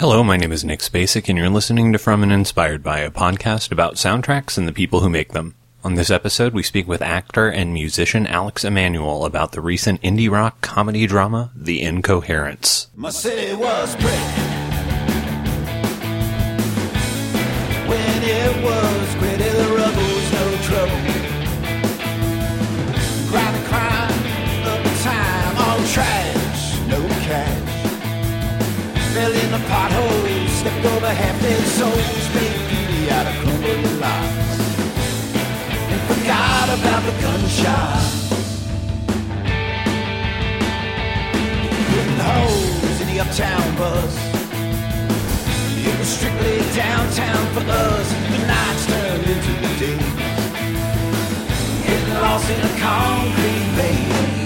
Hello, my name is Nick Spacek, and you're listening to From and Inspired by, a podcast about soundtracks and the people who make them. On this episode, we speak with actor and musician Alex Emanuel about the recent indie rock comedy drama, The Incoherents. My city was when it was. Over half-dead souls, beauty out of crumbling lives, and forgot about the gunshot. Putting holes in the uptown bus. It was strictly downtown for us. The nights turned into the day. Getting lost in a concrete maze.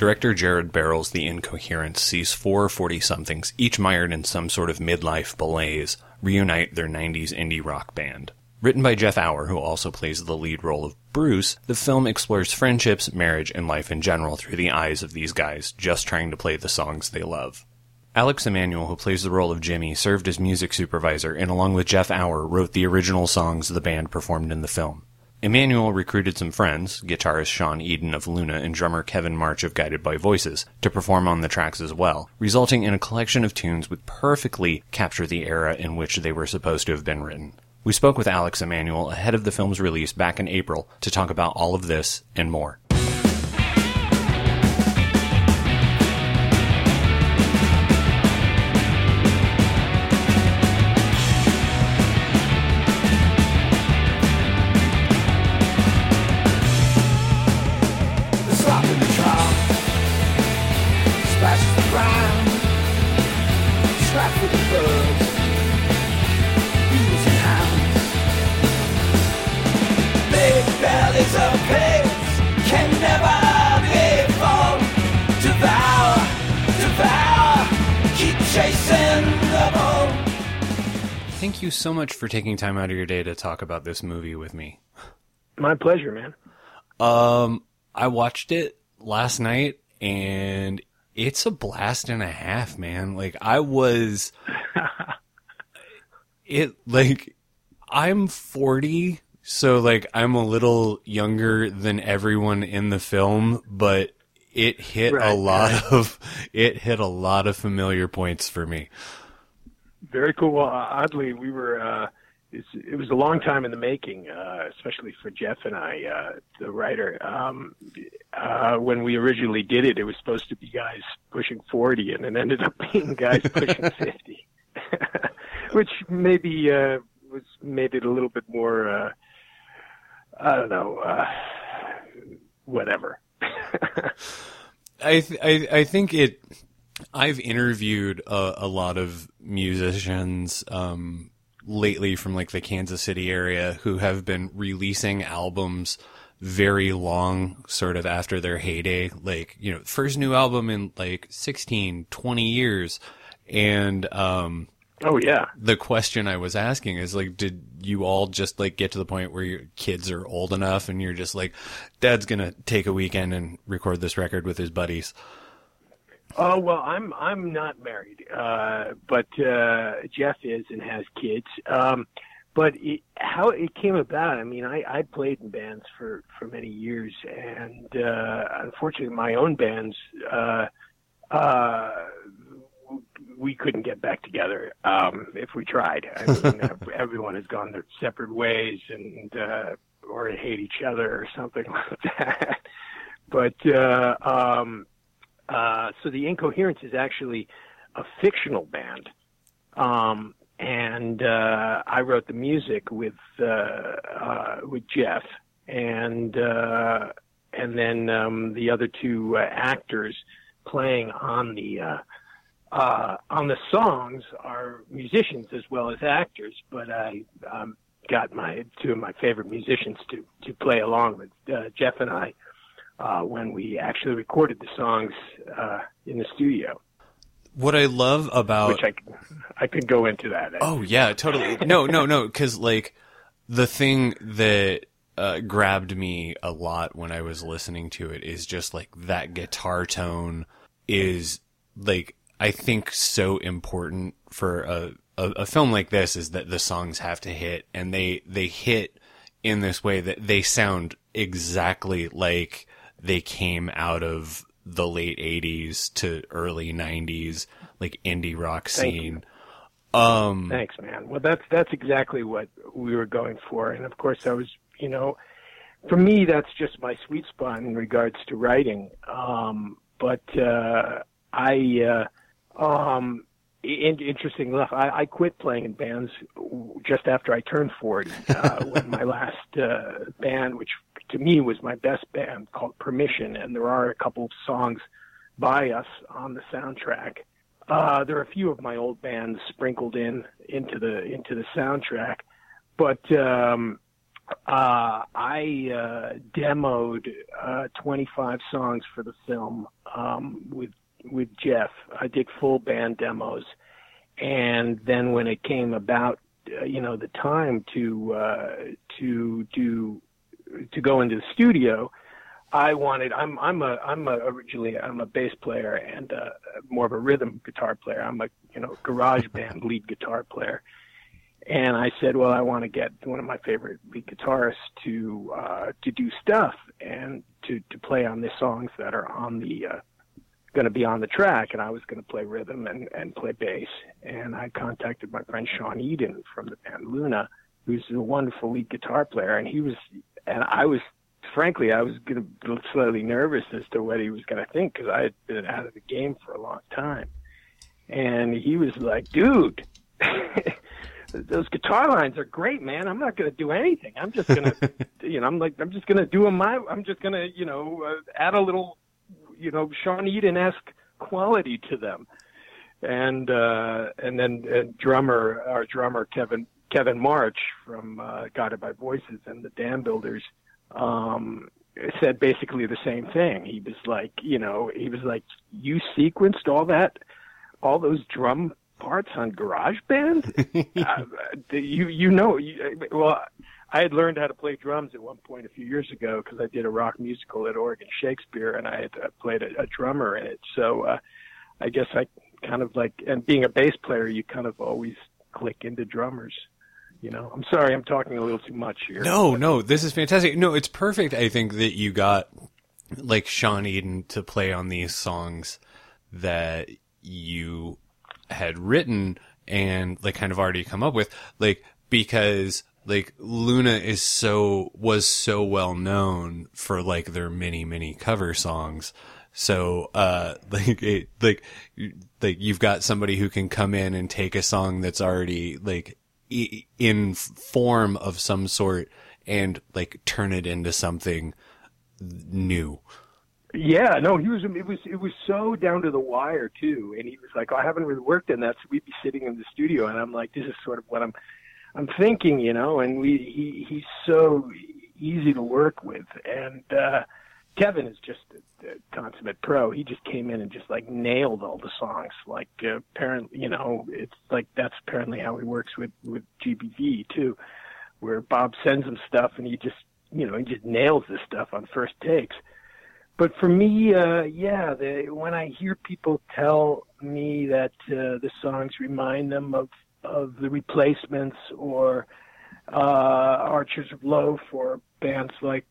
Director Jared Barel's The Incoherents sees four 40 somethings, each mired in some sort of midlife malaise, reunite their 90s indie rock band. Written by Jeff Auer, who also plays the lead role of Bruce, the film explores friendships, marriage, and life in general through the eyes of these guys just trying to play the songs they love. Alex Emanuel, who plays the role of Jimmy, served as music supervisor and along with Jeff Auer wrote the original songs the band performed in the film. Emanuel recruited some friends, guitarist Sean Eden of Luna and drummer Kevin March of Guided by Voices, to perform on the tracks as well, resulting in a collection of tunes which perfectly capture the era in which they were supposed to have been written. We spoke with Alex Emanuel ahead of the film's release back in April to talk about all of this and more. Thank you so much for taking time out of your day to talk about this movie with me. My pleasure, man. Um, I watched it last night and it's a blast and a half, man. Like I was it like I'm 40, so like I'm a little younger than everyone in the film, but it hit a lot right. of it hit a lot of familiar points for me. Very cool. Well, oddly, we were. Uh, it's, it was a long time in the making, uh, especially for Jeff and I, uh, the writer. Um, uh, when we originally did it, it was supposed to be guys pushing forty, and it ended up being guys pushing fifty, which maybe uh, was made it a little bit more. Uh, I don't know. Uh, whatever. I, th- I I think it. I've interviewed a, a lot of musicians um, lately from like the Kansas City area who have been releasing albums very long, sort of after their heyday. Like you know, first new album in like 16, 20 years, and um, oh yeah. the question I was asking is like, did you all just like get to the point where your kids are old enough and you're just like, Dad's gonna take a weekend and record this record with his buddies? Oh well, I'm I'm not married, uh, but uh, Jeff is and has kids. Um, but it, how it came about, I mean, I, I played in bands for for many years, and uh, unfortunately, my own bands, uh, uh, we couldn't get back together um, if we tried. I mean, everyone has gone their separate ways, and uh, or hate each other or something like that. But uh, um, uh, so the Incoherents is actually a fictional band, um, and uh, I wrote the music with uh, uh, with Jeff, and uh, and then um, the other two actors playing on the uh, uh, on the songs are musicians as well as actors, but I um, got my two of my favorite musicians to to play along with uh, Jeff and I uh, when we actually recorded the songs uh, in the studio. what I love about which I I could go into that. Oh yeah, totally. No, no, no. Because like the thing that uh, grabbed me a lot when I was listening to it is just like that guitar tone is like I think so important for a, a, a film like this is that the songs have to hit and they they hit in this way that they sound exactly like they came out of the late 80s to early 90s like indie rock scene. Um, Thanks, man. Well, that's that's exactly what we were going for, and of course, I was, you know, for me, that's just my sweet spot in regards to writing. Um, but uh, I, uh, um, interesting enough, I, I quit playing in bands just after I turned 40. Uh, when my last uh, band, which to me was my best band, called Permission, and there are a couple of songs by us on the soundtrack. Uh, there are a few of my old bands sprinkled in into the into the soundtrack, but um, uh, I uh, demoed uh, 25 songs for the film um, with with Jeff. I did full band demos, and then when it came about, uh, you know, the time to uh, to do to go into the studio, I wanted. I'm I'm a I'm a originally I'm a bass player and uh, more of a rhythm guitar player. I'm a you know garage band lead guitar player, and I said, well, I want to get one of my favorite lead guitarists to uh, to do stuff and to to play on the songs that are on the uh, going to be on the track, and I was going to play rhythm and and play bass. And I contacted my friend Sean Eden from the band Luna, who's a wonderful lead guitar player, and he was and I was frankly, I was going to be slightly nervous as to what he was going to think because I had been out of the game for a long time. And he was like, dude, those guitar lines are great, man. I'm not going to do anything. I'm just going to, you know, I'm like, I'm just going to do them my, I'm just going to, you know, uh, add a little, you know, Sean Eden-esque quality to them. And, uh, and then uh, drummer, our drummer, Kevin, Kevin March from, uh, Guided by Voices and the Dambuilders, um, said basically the same thing. He was like, you know, he was like, you sequenced all that, all those drum parts on GarageBand. uh, you you know, you, well, I had learned how to play drums at one point a few years ago because I did a rock musical at Oregon Shakespeare, and I had uh, played a, a drummer in it. So uh, I guess I kind of like, and being a bass player, you kind of always click into drummers you know? I'm sorry i'm talking a little too much here. No no this is fantastic. No it's perfect i think that you got like sean eden to play on these songs that you had written and like kind of already come up with like because like Luna is so was so well known for like their many many cover songs so uh like it, like like you've got somebody who can come in and take a song that's already like in form of some sort and like turn it into something new. Yeah, no, he was. It was. It was so down to the wire too. And he was like, oh, "I haven't really worked in that." So we'd be sitting in the studio, and I'm like, "This is sort of what I'm, I'm thinking," you know. And we, he, he's so easy to work with, and uh, Kevin is just a, a consummate pro. He just came in and just like nailed all the songs. Like uh, apparently, you know, it's like that's apparently how he works with with GBV too, where Bob sends him stuff and he just you know he just nails this stuff on first takes. But for me, uh, yeah, the, when I hear people tell me that uh, the songs remind them of of the Replacements or uh, Archers of Loaf or bands like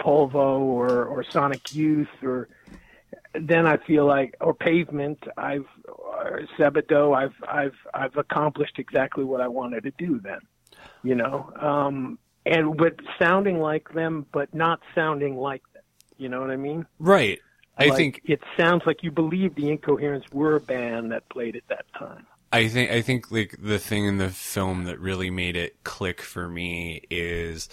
Polvo or or Sonic Youth or then I feel like or Pavement I've or Sebadoh I've I've I've accomplished exactly what I wanted to do then you know? Um and but sounding like them but not sounding like them you know what I mean? Right. I like, think it sounds like you believe the Incoherents were a band that played at that time I think I think like the thing in the film that really made it click for me is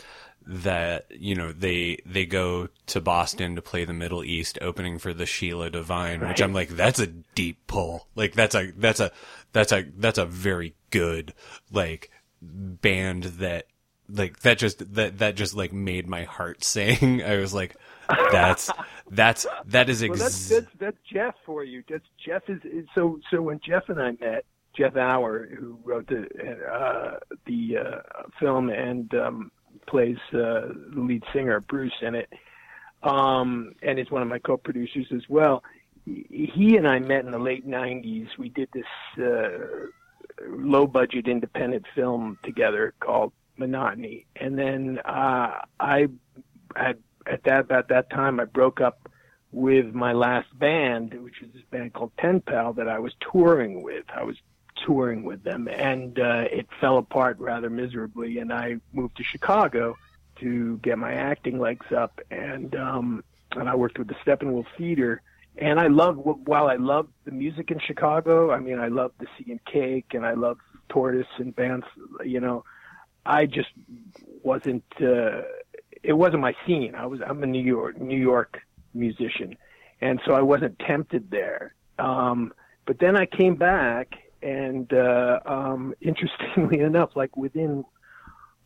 that you know they they go to Boston to play the Middle East opening for the Sheila Divine, right. which I'm like that's a deep pull. Like that's a that's a that's a that's a very good like band that like that just that that just like made my heart sing. I was like, that's that's that is Well, that's, that's that's Jeff for you. That's Jeff is, is so so when Jeff and I met, Jeff Auer, who wrote the uh, the uh, film and um, plays uh, the lead singer Bruce in it, um, and is one of my co-producers as well. He and I met in the late '90s. We did this uh, low-budget independent film together called Monotony, and then uh, I had at that about that time I broke up with my last band, which was this band called Pen Pal that I was touring with. I was touring with them, and uh, it fell apart rather miserably. And I moved to Chicago to get my acting legs up, and um, and I worked with the Steppenwolf Theater. And I love while I love the music in Chicago. I mean, I love the Sea and Cake, and I love Tortoise and bands. You know, I just wasn't. Uh, it wasn't my scene. I was. I'm a New York New York musician, and so I wasn't tempted there. Um, but then I came back, and uh, um, interestingly enough, like within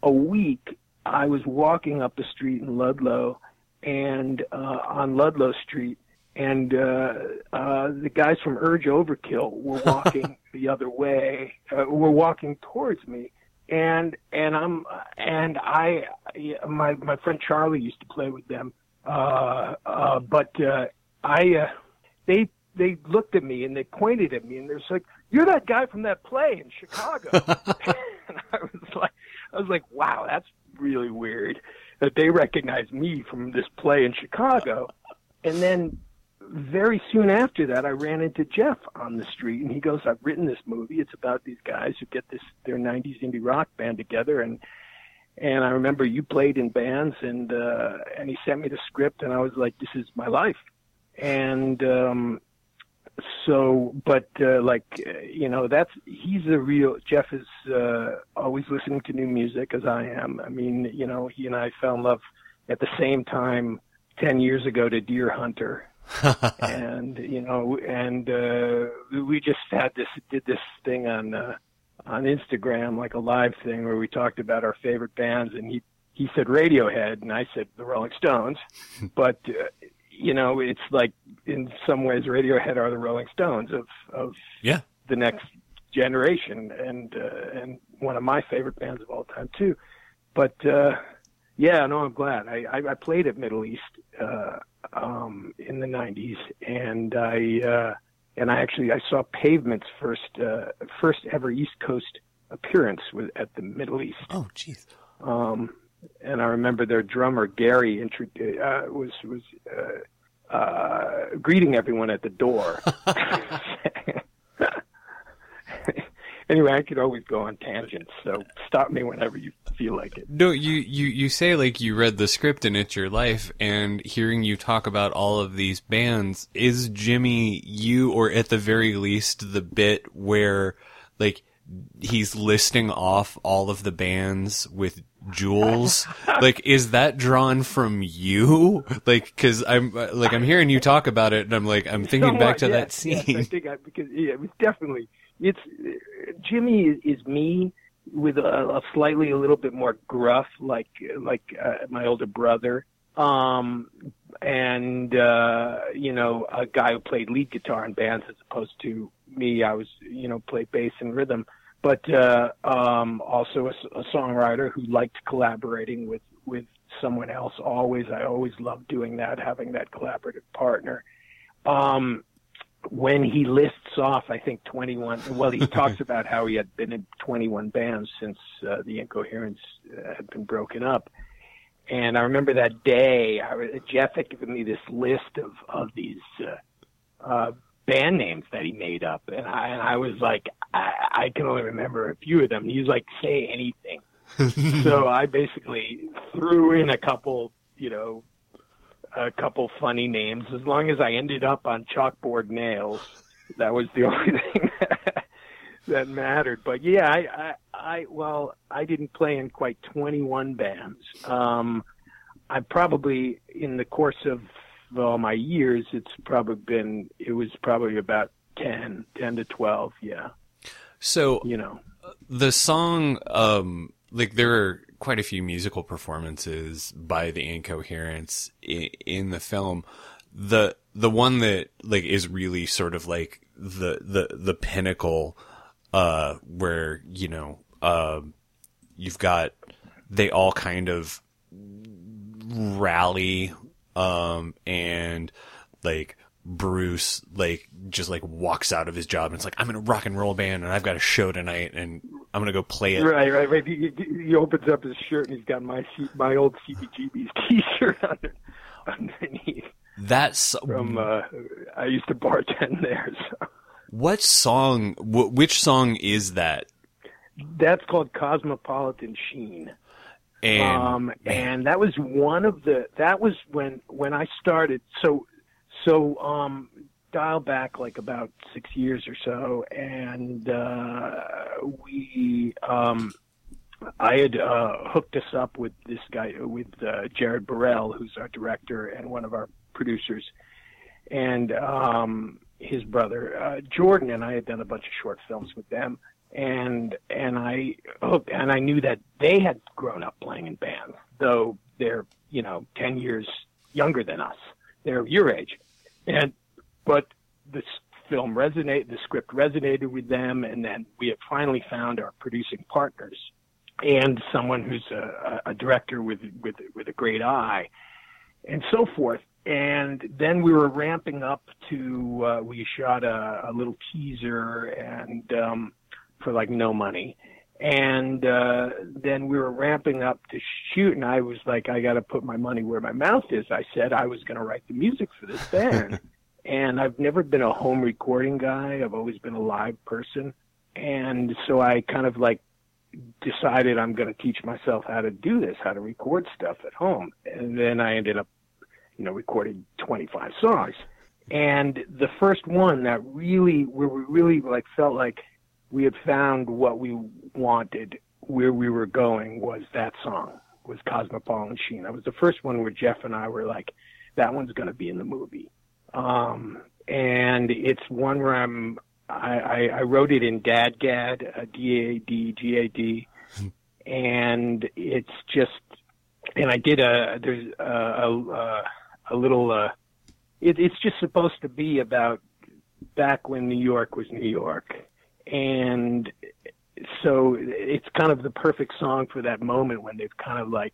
a week, I was walking up the street in Ludlow, and uh, on Ludlow Street, and uh, uh, the guys from Urge Overkill were walking the other way, uh, were walking towards me, and and I'm and I, my my friend Charlie used to play with them, uh, uh, but uh, I, uh, they they looked at me and they pointed at me and they're like, "You're that guy from that play in Chicago," and I was like, I was like, "Wow, that's really weird that they recognize me from this play in Chicago," and then very soon after that, I ran into Jeff on the street, and he goes, "I've written this movie. It's about these guys who get this their '90s indie rock band together." And and I remember you played in bands, and uh, and he sent me the script, and I was like, "This is my life." And um, so, but uh, like uh, you know, that's he's a real Jeff is uh, always listening to new music as I am. I mean, you know, he and I fell in love at the same time ten years ago to Deerhunter and you know, and uh, we just had this did this thing on uh, on Instagram, like a live thing where we talked about our favorite bands, and he he said Radiohead, and I said the Rolling Stones, but uh, you know, it's like in some ways Radiohead are the Rolling Stones of of yeah. the next generation, and uh, and one of my favorite bands of all time too. But uh, yeah, no, I'm glad. I, I, I played at Middle East uh, um, in the '90s, and I uh, and I actually I saw Pavement's first uh, first ever East Coast appearance with at the Middle East. Oh, jeez. Um, and I remember their drummer Gary intro- uh, was was uh, uh, greeting everyone at the door. anyway, I could always go on tangents, so stop me whenever you feel like it. No, you, you, you say like you read the script and it's your life, and hearing you talk about all of these bands, is Jimmy you, or at the very least, the bit where, like, he's listing off all of the bands with jewels like, is that drawn from you? Like, cause I'm, like, I'm hearing you talk about it, and I'm like, I'm thinking back to Somewhat, that scene. Yes, I think I, because yeah, it was definitely it's Jimmy is, is me with a, a slightly a little bit more gruff, like like uh, my older brother, um, and uh, you know a guy who played lead guitar in bands as opposed to me. I was you know play bass and rhythm, but uh, um, also a, a songwriter who liked collaborating with with someone else. Always, I always loved doing that, having that collaborative partner. Um, when he lists off, I think 21, well, he talks about how he had been in 21 bands since uh, the Incoherents uh, had been broken up. And I remember that day, I, Jeff had given me this list of, of these uh, uh, band names that he made up. And I, and I was like, I, I can only remember a few of them. He was like, say anything. so I basically threw in a couple, you know, a couple funny names. As long as I ended up on chalkboard nails, that was the only thing that mattered. But yeah, I, I, I well, I didn't play in quite 21 bands. Um, I probably, in the course of all my years, it's probably been, it was probably about 10, 10 to 12. Yeah. So, You know, the song um like there are quite a few musical performances by the Incoherents in, in the film. The the one that like is really sort of like the the the pinnacle, uh, where you know, uh, you've got they all kind of rally, um, and like Bruce like just like walks out of his job and it's like I'm in a rock and roll band and I've got a show tonight and I'm gonna go play it. Right, right, right. He, he opens up his shirt and he's got my my old CBGB's T-shirt under, underneath. That's from uh, I used to bartend there. So. What song? Wh- which song is that? That's called Cosmopolitan Sheen. And um, and that was one of the that was when when I started. So so um, dial back like about six years or so, and uh, we um, I had uh, hooked us up with this guy with uh, Jared Barel, who's our director and one of our producers, and um, his brother uh, Jordan and I had done a bunch of short films with them, and and I hooked and I knew that they had grown up playing in bands, though they're you know ten years younger than us. They're your age, and but this film resonated, the script resonated with them, and then we had finally found our producing partners and someone who's a, a director with with with a great eye, and so forth. And then we were ramping up to uh, we shot a, a little teaser and um, for like no money, and uh, then we were ramping up to shoot. And I was like, I got to put my money where my mouth is. I said I was going to write the music for this band. and I've never been a home recording guy. I've always been a live person. And so I kind of like decided I'm going to teach myself how to do this, how to record stuff at home. And then I ended up, you know, recording 25 songs. And the first one that really, where we really like felt like we had found what we wanted, where we were going was that song, was Cosmopolitan Sheen. That was the first one where Jeff and I were like, that one's going to be in the movie. Um, and it's one where I'm, I, I, I wrote it in DADGAD, uh, D-A-D-G-A-D, and it's just, and I did a, there's a, a, a little, uh, it, it's just supposed to be about back when New York was New York. And so it's kind of the perfect song for that moment when they've kind of like,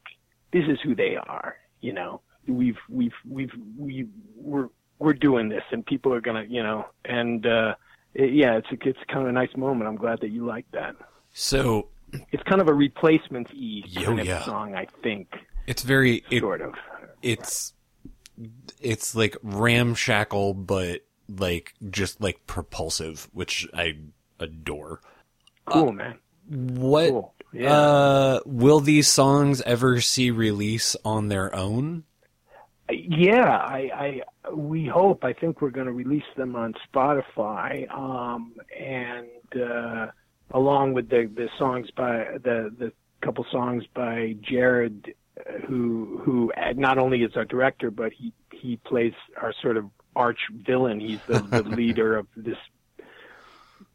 this is who they are, you know, we've, we've, we've, we, we're, we're doing this and people are gonna you know? And uh it, yeah it's a, it's kind of a nice moment. I'm glad that you like that. So it's kind of a replacement e kind yeah. of song i think. It's very it, sort of. it's it's like ramshackle but like just like propulsive which i adore cool uh, man what cool. yeah. uh will these songs ever see release on their own yeah, I, I we hope. I think we're going to release them on Spotify, um, and uh, along with the the songs by the the couple songs by Jared, who who not only is our director, but he he plays our sort of arch villain. He's the, the leader of this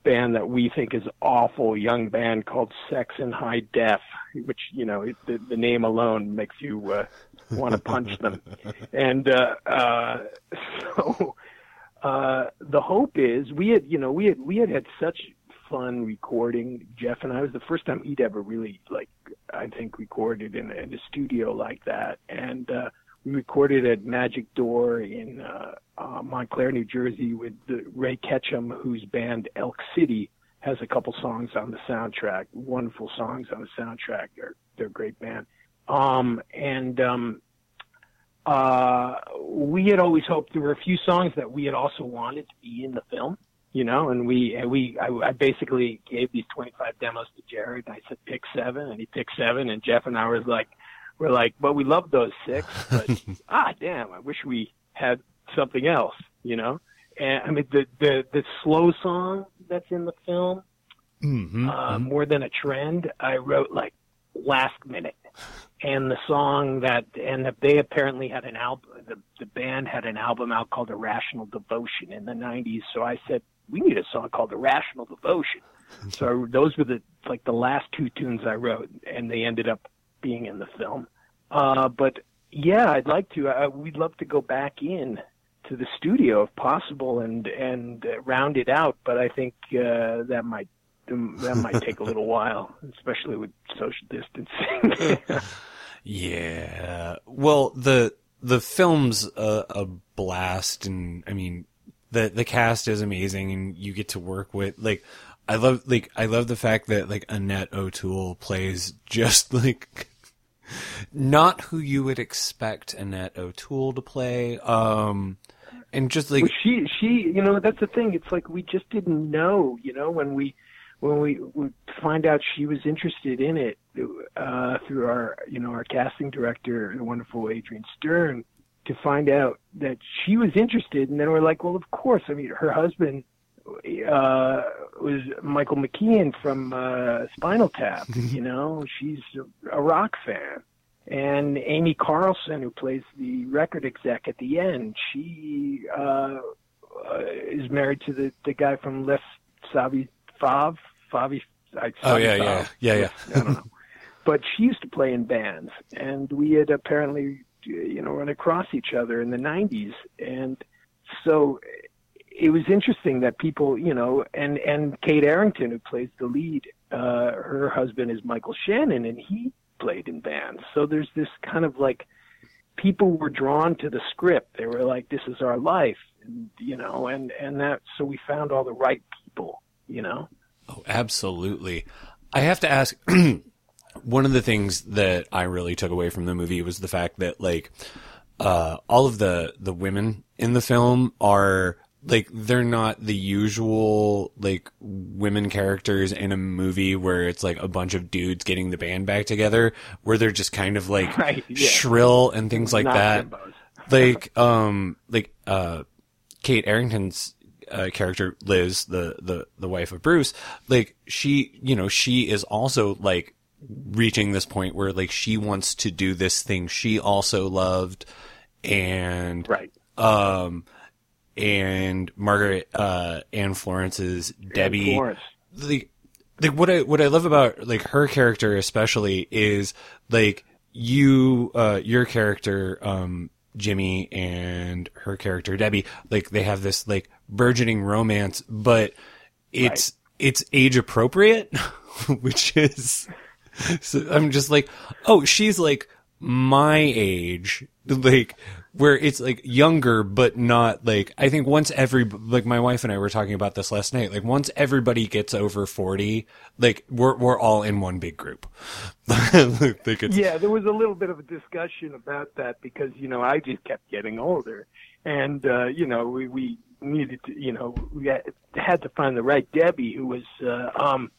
band that we think is awful young band called Sex and High Def, which you know it, the, the name alone makes you uh, want to punch them. And uh, uh, so uh, the hope is we had you know we had we had had such fun recording Jeff and I it was the first time he'd ever really like I think recorded in, in a studio like that and. uh we recorded at Magic Door in uh, uh, Montclair, New Jersey, with the, Ray Ketchum, whose band Elk City has a couple songs on the soundtrack. Wonderful songs on the soundtrack. They're they're a great band. Um, and um, uh, we had always hoped there were a few songs that we had also wanted to be in the film. You know, and we and we I, I basically gave these 25 demos to Jared. And I said pick seven, and he picked seven. And Jeff and I was like, we're like, well, we love those six, but ah, damn, I wish we had something else, you know. And I mean, the the the slow song that's in the film, mm-hmm. uh, more than a trend, I wrote like last minute, and the song that and they apparently had an album. The the band had an album out called Irrational Devotion in the '90s. So I said we need a song called The Rational Devotion. So those were the like the last two tunes I wrote, and they ended up being in the film. Uh, but yeah, I'd like to. Uh, we'd love to go back in to the studio if possible and and uh, round it out. But I think uh, that might that might take a little while, especially with social distancing. yeah. Well, the the film's a, a blast, and I mean, the the cast is amazing, and you get to work with like. I love like I love the fact that like Annette O'Toole plays just like not who you would expect Annette O'Toole to play. Um and just like well, she she you know that's the thing it's like we just didn't know you know when we when we would find out she was interested in it uh through our you know our casting director the wonderful Adrian Stern to find out that she was interested and then we're like well of course. I mean her husband uh was michael mckean from uh spinal tap you know? She's a, rock fan. And amy carlson who plays the record exec at the end she uh, is married to the the guy from Les Savy Fav favi I, oh yeah yeah. Yeah yeah. I don't know. But she used to play in bands and we had apparently you know run across each other in the 90s and so it was interesting that people you know and and Kate Arrington who plays the lead uh her husband is Michael Shannon and he played in bands. So there's this kind of like people were drawn to the script. They were like this is our life. And, you know and and that so we found all the right people you know? Oh absolutely. I have to ask one of the things that I really took away from the movie was the fact that like uh, all of the the women in the film are like they're not the usual like women characters in a movie where it's like a bunch of dudes getting the band back together where they're just kind of like right, yeah. shrill and things like Not that like um like uh Kate Arrington's uh, character Liz the the the wife of Bruce like she you know she is also like reaching this point where like she wants to do this thing she also loved and right. um and Margaret uh and Florence's Debbie. Florence. like like what I what I love about like her character especially is like you uh your character um Jimmy and her character Debbie like they have this like burgeoning romance but it's it's age appropriate which is so I'm just like oh she's like my age like where it's like younger but not like I think once every like my wife and I were talking about this last night like once everybody gets over 40 like we're we're all in one big group. Yeah, there was a little bit of a discussion about that because you know I just kept getting older, and uh, you know we we needed to you know we had, had to find the right Debbie who was uh, um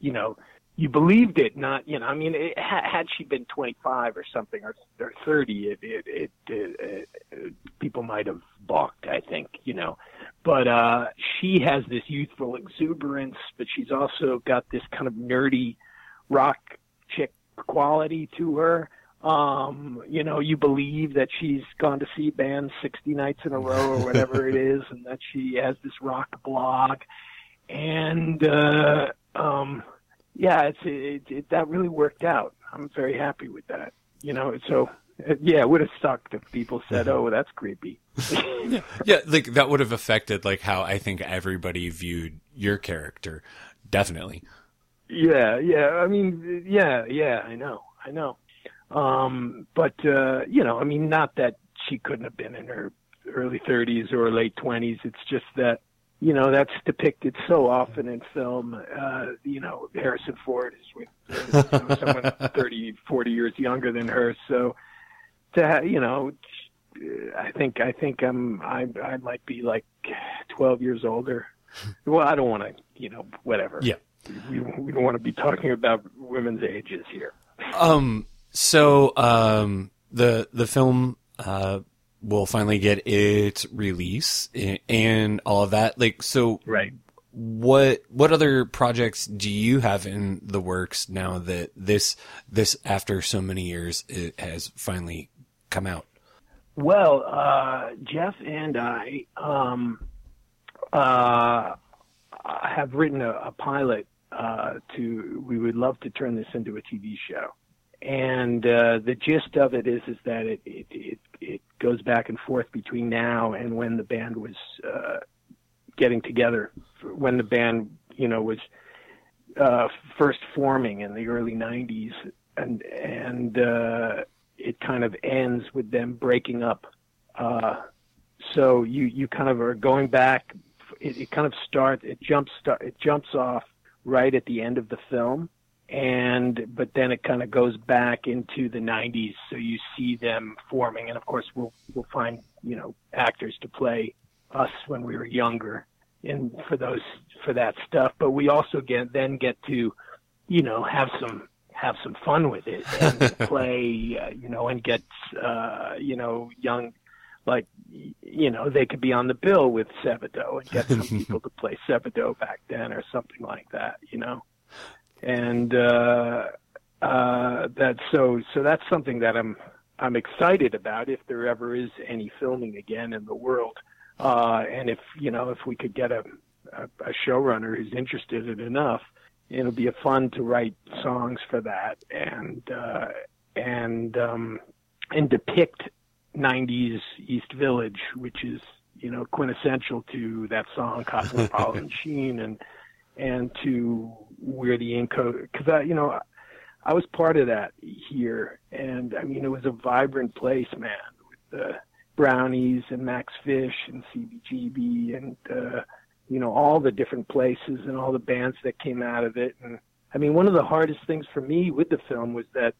you know you believed it not you know I mean it, had she been 25 or something or, or 30 it it, it, it, it people might have balked I think you know but uh she has this youthful exuberance but she's also got this kind of nerdy rock chick quality to her. Um, you know, you believe that she's gone to see bands 60 nights in a row or whatever it is, and that she has this rock blog. And, uh, um, yeah, it's, it, it, that really worked out. I'm very happy with that. You know, so, uh, yeah, it would have sucked if people said, oh, that's creepy. yeah like that would have affected like how I think everybody viewed your character definitely Yeah, yeah. I mean, yeah, yeah. I know, I know. Um, but uh, you know, I mean, not that she couldn't have been in her early 30s or late 20s. It's just that you know that's depicted so often in film. Uh, you know, Harrison Ford is with uh, you know, someone 30, 40 years younger than her. So to ha- you know, I think I think I'm I I might be like 12 years older. Well, I don't want to, you know, whatever yeah we, we don't want to be talking about women's ages here. Um. So, um, the the film uh will finally get its release and all of that. Like, so Right. what what other projects do you have in the works now that this this after so many years it has finally come out? Well, uh, Jeff and I um, uh, have written a, a pilot uh, to. We would love to turn this into a TV show, and uh, the gist of it is is that it, it it it goes back and forth between now and when the band was uh, getting together, when the band you know was uh, first forming in the early '90s, and and uh, it kind of ends with them breaking up. Uh, so you you kind of are going back. It, it kind of starts. It jumps. Start, it jumps off right at the end of the film and but then it kind of goes back into the 90s so you see them forming. And of course we'll we'll find you know actors to play us when we were younger and for those for that stuff. But we also get then get to you know have some have some fun with it and play uh, you know and get uh you know young like you know they could be on the bill with Sebadoh and get some people to play Sebadoh back then or something like that you know and uh, uh, that so so that's something that I'm I'm excited about if there ever is any filming again in the world, uh, and if you know if we could get a, a, a showrunner who's interested in enough, it'll be a fun to write songs for that. And uh, and um, and depict 90s East Village, which is you know quintessential to that song Cosmopolitan Sheen and and to where the Inco, because I, you know, I was part of that here, and I mean, it was a vibrant place, man, with the Brownies and Max Fish and CBGB and uh, you know all the different places and all the bands that came out of it. And I mean, one of the hardest things for me with the film was that,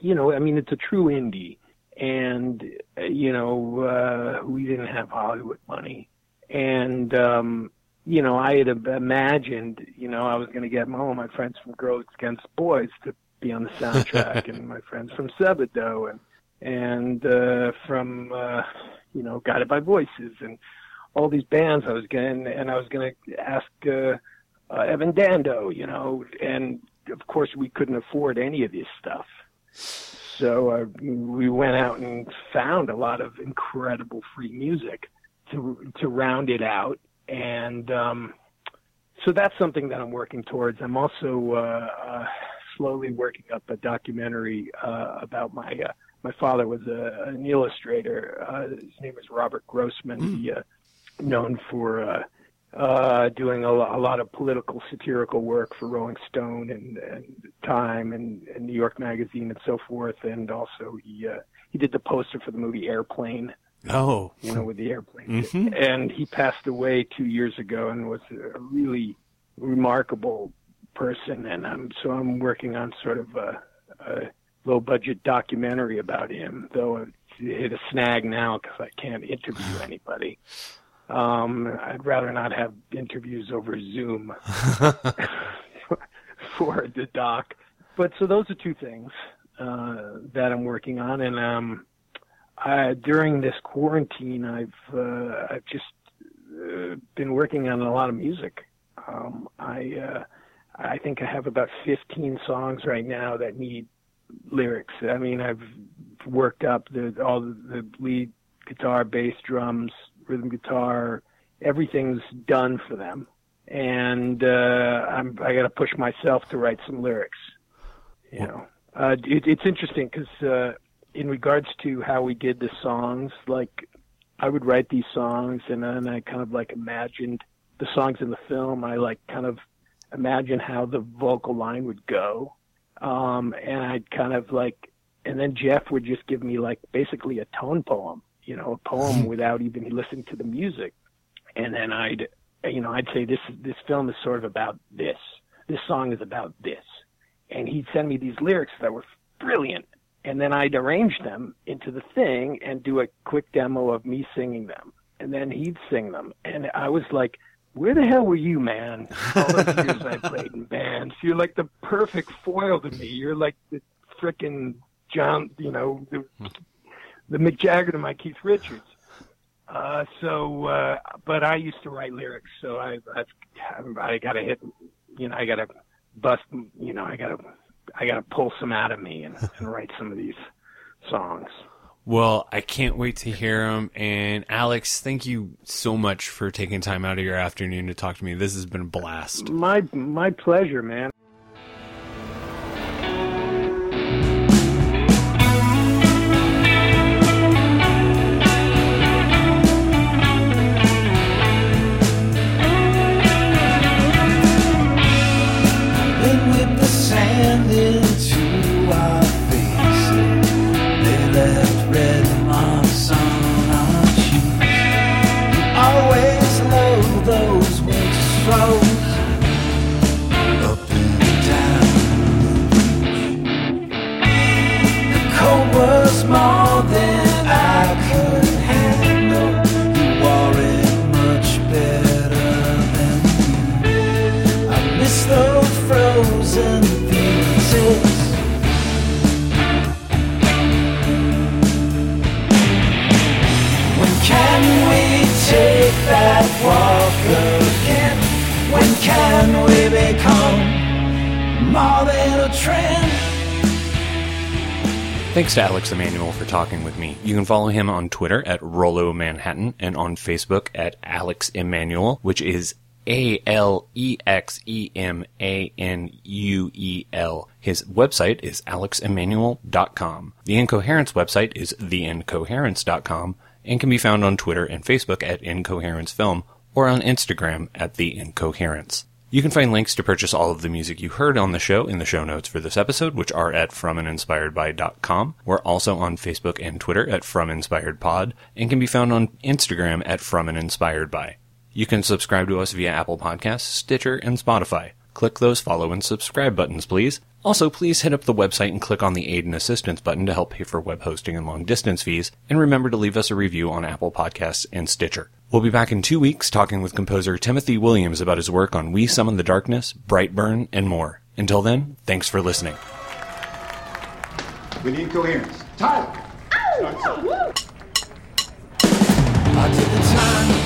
you know, I mean, it's a true indie, and you know, uh, we didn't have Hollywood money, and um, you know, I had imagined, you know, I was going to get all my friends from Girls Against Boys to be on the soundtrack, and my friends from Sebadoh, and and uh, from uh, you know, Guided by Voices, and all these bands. I was going, and I was going to ask uh, uh, Evan Dando, you know, and of course we couldn't afford any of this stuff. So uh, we went out and found a lot of incredible free music to to round it out and um, so that's something that I'm working towards. I'm also uh, uh, slowly working up a documentary uh, about my uh, my father was a, an illustrator. Uh, his name is Robert Grossman. Mm. He uh, known for uh, uh, doing a, a lot of political satirical work for Rolling Stone and, and Time and, and New York Magazine and so forth. And also he uh, he did the poster for the movie Airplane. Oh, you know, with the airplane. Mm-hmm. And he passed away two years ago and was a really remarkable person. And I'm so I'm working on sort of a, a low budget documentary about him, though it's hit a snag now because I can't interview anybody. Um, I'd rather not have interviews over Zoom for the doc. But so those are two things uh, that I'm working on, and um, uh, during this quarantine, I've uh, I've just uh, been working on a lot of music. Um, I uh, I think I have about 15 songs right now that need lyrics. I mean, I've worked up the all the, the lead guitar, bass, drums, rhythm guitar. Everything's done for them, and uh, I'm I got to push myself to write some lyrics. You know, uh, it, it's interesting because. In regards to how we did the songs, like I would write these songs and then I kind of like imagined the songs in the film. I like kind of imagine how the vocal line would go. Um, and I'd kind of like, and then Jeff would just give me like basically a tone poem, you know, a poem mm-hmm. without even listening to the music. And then I'd, you know, I'd say this, this film is sort of about this. This song is about this. And he'd send me these lyrics that were brilliant and then I'd arrange them into the thing and do a quick demo of me singing them, and then he'd sing them, and I was like, "Where the hell were you, man? All those years I played in bands, you're like the perfect foil to me. You're like the frickin' John, you know, the, the Mick Jagger to my Keith Richards." Uh, so, uh, but I used to write lyrics, so I, i've I got to hit, you know, I got to bust, you know, I got to I got to pull some out of me and, and write some of these songs. Well, I can't wait to hear them. And Alex, thank you so much for taking time out of your afternoon to talk to me. This has been a blast. My my pleasure, man. Thanks to Alex Emanuel for talking with me. You can follow him on Twitter at Rollo Manhattan and on Facebook at Alex Emanuel, which is A L E X E M A N U E L. His website is alexemanuel.com. The Incoherents website is theincoherents.com and can be found on Twitter and Facebook at Incoherents Film or on Instagram at The Incoherents. You can find links to purchase all of the music you heard on the show in the show notes for this episode, which are at FromAndInspiredBy.com. We're also on Facebook and Twitter at FromInspiredPod and can be found on Instagram at FromAndInspiredBy. You can subscribe to us via Apple Podcasts, Stitcher, and Spotify. Click those follow and subscribe buttons, please. Also, please hit up the website and click on the Aid and Assistance button to help pay for web hosting and long distance fees. And remember to leave us a review on Apple Podcasts and Stitcher. We'll be back in two weeks talking with composer Timothy Williams about his work on We Summon the Darkness, Brightburn, and more. Until then, thanks for listening. We need coherence. Tyler! Oh, I